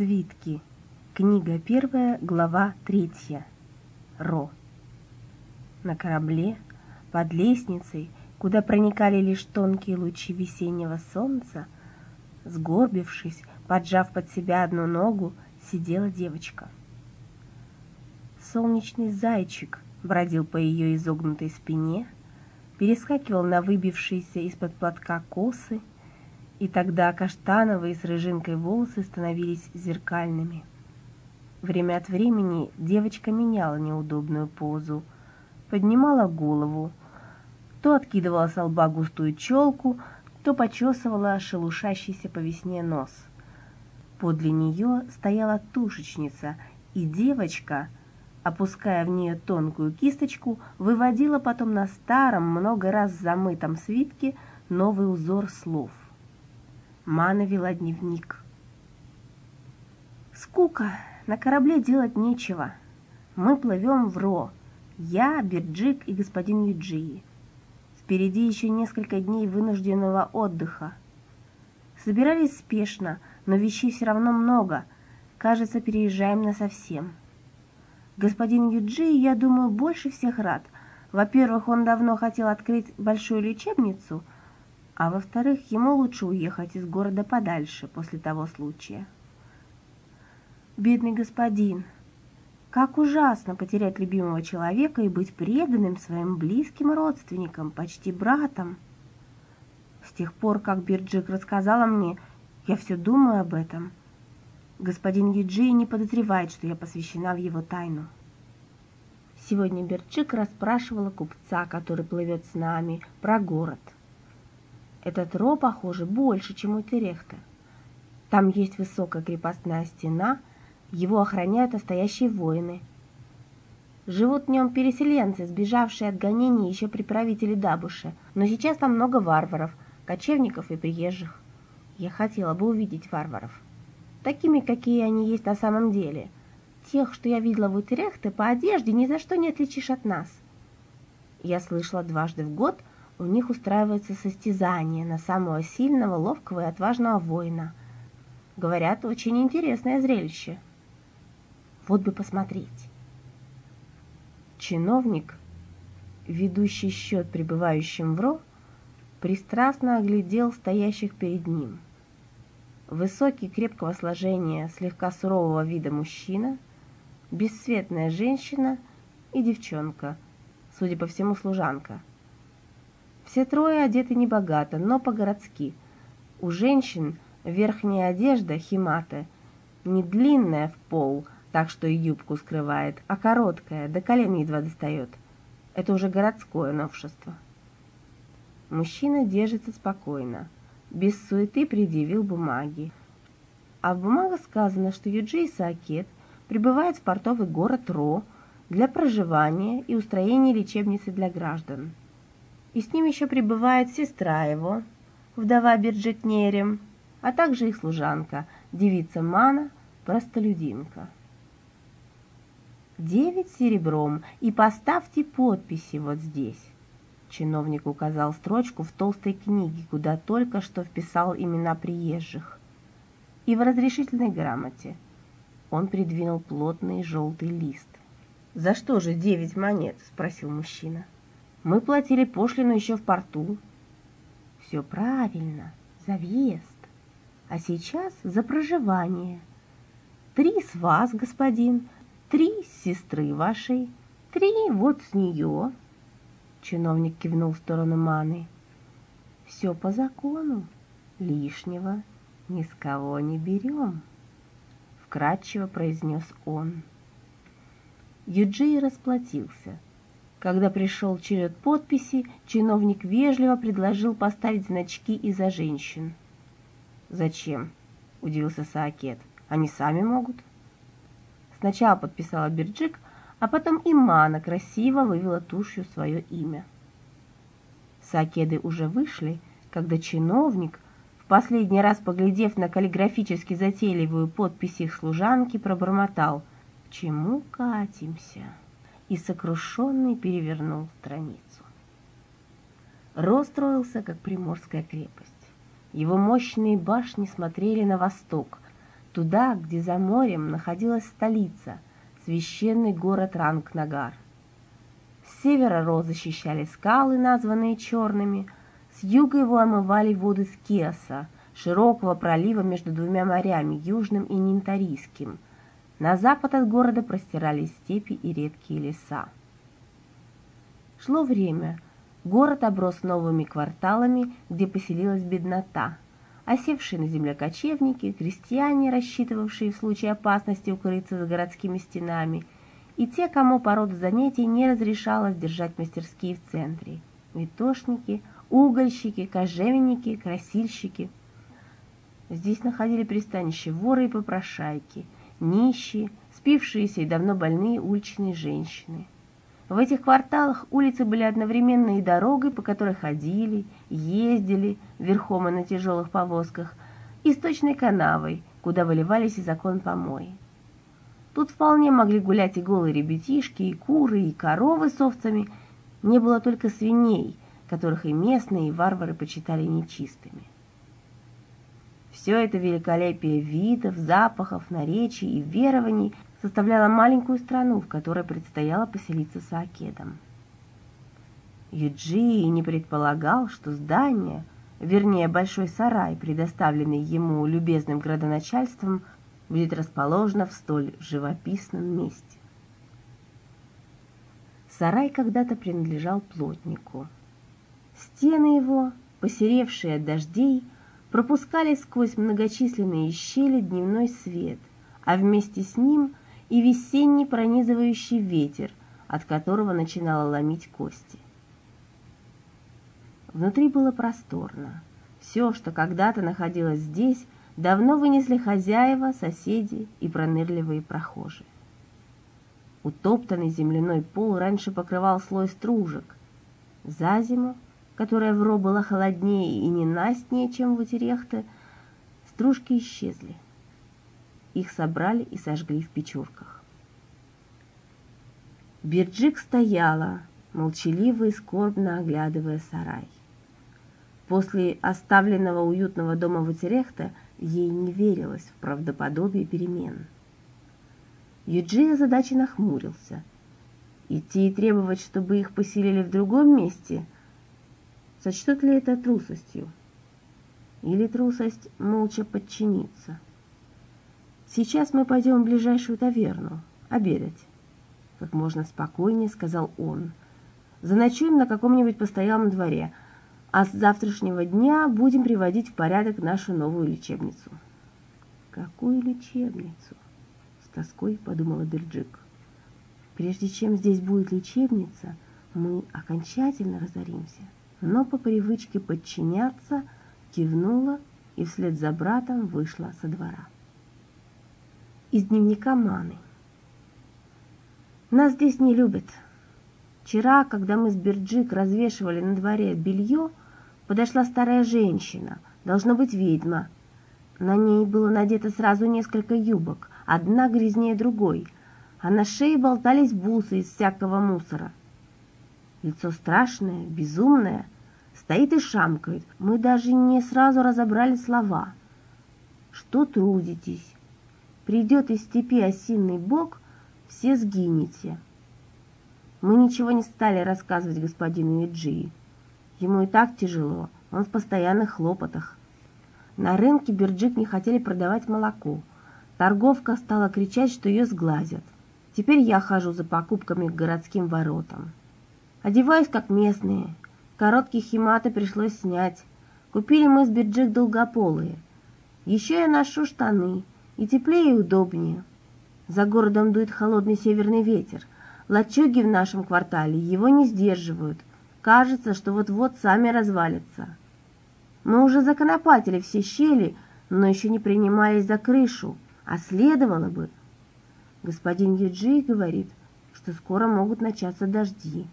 Свитки. Книга первая, глава третья. Ро. На корабле, под лестницей, куда проникали лишь тонкие лучи весеннего солнца, сгорбившись, поджав под себя одну ногу, сидела девочка. Солнечный зайчик бродил по ее изогнутой спине, перескакивал на выбившиеся из-под платка косы, и тогда каштановые с рыжинкой волосы становились зеркальными. Время от времени девочка меняла неудобную позу, поднимала голову, то откидывала с лба густую челку, то почесывала шелушащийся по весне нос. Подле нее стояла тушечница, и девочка, опуская в нее тонкую кисточку, выводила потом на старом, много раз замытом свитке новый узор слов. Мана вела дневник. Скука, на корабле делать нечего. Мы плывем в Ро. Я, Бирджик и господин Юджии. Впереди еще несколько дней вынужденного отдыха. Собирались спешно, но вещей все равно много. Кажется, переезжаем на совсем. Господин Юджи, я думаю, больше всех рад. Во-первых, он давно хотел открыть большую лечебницу — а во-вторых, ему лучше уехать из города подальше после того случая. Бедный господин, как ужасно потерять любимого человека и быть преданным своим близким родственникам, почти братом. С тех пор, как Бирджик рассказала мне, я все думаю об этом. Господин Юджи не подозревает, что я посвящена в его тайну. Сегодня Бирджик расспрашивала купца, который плывет с нами, про город – этот ро, похоже, больше, чем у Терехта. Там есть высокая крепостная стена, его охраняют настоящие воины. Живут в нем переселенцы, сбежавшие от гонений еще при правителе Дабуше, но сейчас там много варваров, кочевников и приезжих. Я хотела бы увидеть варваров. Такими, какие они есть на самом деле. Тех, что я видела в Утерехте, по одежде ни за что не отличишь от нас. Я слышала дважды в год – у них устраивается состязание на самого сильного, ловкого и отважного воина. Говорят, очень интересное зрелище. Вот бы посмотреть. Чиновник, ведущий счет пребывающим в Ро, пристрастно оглядел стоящих перед ним. Высокий, крепкого сложения, слегка сурового вида мужчина, бесцветная женщина и девчонка, судя по всему, служанка – все трое одеты небогато, но по-городски. У женщин верхняя одежда химата не длинная в пол, так что и юбку скрывает, а короткая, до колен едва достает. Это уже городское новшество. Мужчина держится спокойно, без суеты предъявил бумаги. А в бумагах сказано, что Юджи Саакет прибывает в портовый город Ро для проживания и устроения лечебницы для граждан и с ним еще прибывает сестра его, вдова Берджетнерем, а также их служанка, девица Мана, простолюдинка. Девять серебром, и поставьте подписи вот здесь. Чиновник указал строчку в толстой книге, куда только что вписал имена приезжих. И в разрешительной грамоте. Он придвинул плотный желтый лист. «За что же девять монет?» — спросил мужчина. Мы платили пошлину еще в порту. Все правильно, за въезд. А сейчас за проживание. Три с вас, господин, три с сестры вашей, три вот с нее. Чиновник кивнул в сторону Маны. Все по закону, лишнего ни с кого не берем, вкратчиво произнес он. Юджи расплатился — когда пришел черед подписи, чиновник вежливо предложил поставить значки и за женщин. «Зачем?» – удивился Саакет. «Они сами могут?» Сначала подписала Бирджик, а потом и Мана красиво вывела тушью свое имя. Саакеды уже вышли, когда чиновник, в последний раз поглядев на каллиграфически затейливую подпись их служанки, пробормотал «К чему катимся?» И сокрушенный перевернул страницу. Ро строился, как приморская крепость. Его мощные башни смотрели на восток, туда, где за морем находилась столица, священный город Рангнагар. С севера Ро защищали скалы, названные черными, с юга его омывали воды Скеса, широкого пролива между двумя морями, южным и нинтарийским. На запад от города простирались степи и редкие леса. Шло время. Город оброс новыми кварталами, где поселилась беднота. Осевшие на земле кочевники, крестьяне, рассчитывавшие в случае опасности укрыться за городскими стенами, и те, кому по роду занятий не разрешалось держать мастерские в центре. Витошники, угольщики, кожевенники, красильщики. Здесь находили пристанище воры и попрошайки, нищие, спившиеся и давно больные уличные женщины. В этих кварталах улицы были одновременно и дорогой, по которой ходили, ездили верхом и на тяжелых повозках, и сточной канавой, куда выливались из окон помои. Тут вполне могли гулять и голые ребятишки, и куры, и коровы с овцами. Не было только свиней, которых и местные, и варвары почитали нечистыми. Все это великолепие видов, запахов, наречий и верований – составляла маленькую страну, в которой предстояло поселиться Саакедом. Юджи не предполагал, что здание, вернее большой сарай, предоставленный ему любезным градоначальством, будет расположено в столь живописном месте. Сарай когда-то принадлежал плотнику. Стены его, посеревшие от дождей, пропускали сквозь многочисленные щели дневной свет, а вместе с ним и весенний пронизывающий ветер, от которого начинало ломить кости. Внутри было просторно. Все, что когда-то находилось здесь, давно вынесли хозяева, соседи и пронырливые прохожие. Утоптанный земляной пол раньше покрывал слой стружек. За зиму, которая в Ро была холоднее и ненастнее, чем в Утерехте, стружки исчезли. Их собрали и сожгли в печурках. Бирджик стояла, молчаливо и скорбно оглядывая сарай. После оставленного уютного дома Ватерехта ей не верилось в правдоподобие перемен. Юджи задачи нахмурился. Идти и требовать, чтобы их поселили в другом месте, сочтут ли это трусостью? Или трусость молча подчиниться? Сейчас мы пойдем в ближайшую таверну обедать. Как можно спокойнее сказал он. Заночуем на каком-нибудь постоялом дворе, а с завтрашнего дня будем приводить в порядок нашу новую лечебницу. Какую лечебницу? С тоской подумала Бирджик. Прежде чем здесь будет лечебница, мы окончательно разоримся. Но по привычке подчиняться кивнула и вслед за братом вышла со двора из дневника Маны. Нас здесь не любят. Вчера, когда мы с Бирджик развешивали на дворе белье, подошла старая женщина, должно быть ведьма. На ней было надето сразу несколько юбок, одна грязнее другой, а на шее болтались бусы из всякого мусора. Лицо страшное, безумное, стоит и шамкает. Мы даже не сразу разобрали слова. Что трудитесь? Придет из степи осинный бог, все сгинете. Мы ничего не стали рассказывать господину Иджии. Ему и так тяжело, он в постоянных хлопотах. На рынке Бирджик не хотели продавать молоко. Торговка стала кричать, что ее сглазят. Теперь я хожу за покупками к городским воротам. Одеваюсь как местные. Короткие химаты пришлось снять. Купили мы с Бирджик долгополые. Еще я ношу штаны, и теплее и удобнее. За городом дует холодный северный ветер. Лачуги в нашем квартале его не сдерживают. Кажется, что вот-вот сами развалятся. Мы уже законопатили все щели, но еще не принимались за крышу, а следовало бы. Господин Юджи говорит, что скоро могут начаться дожди.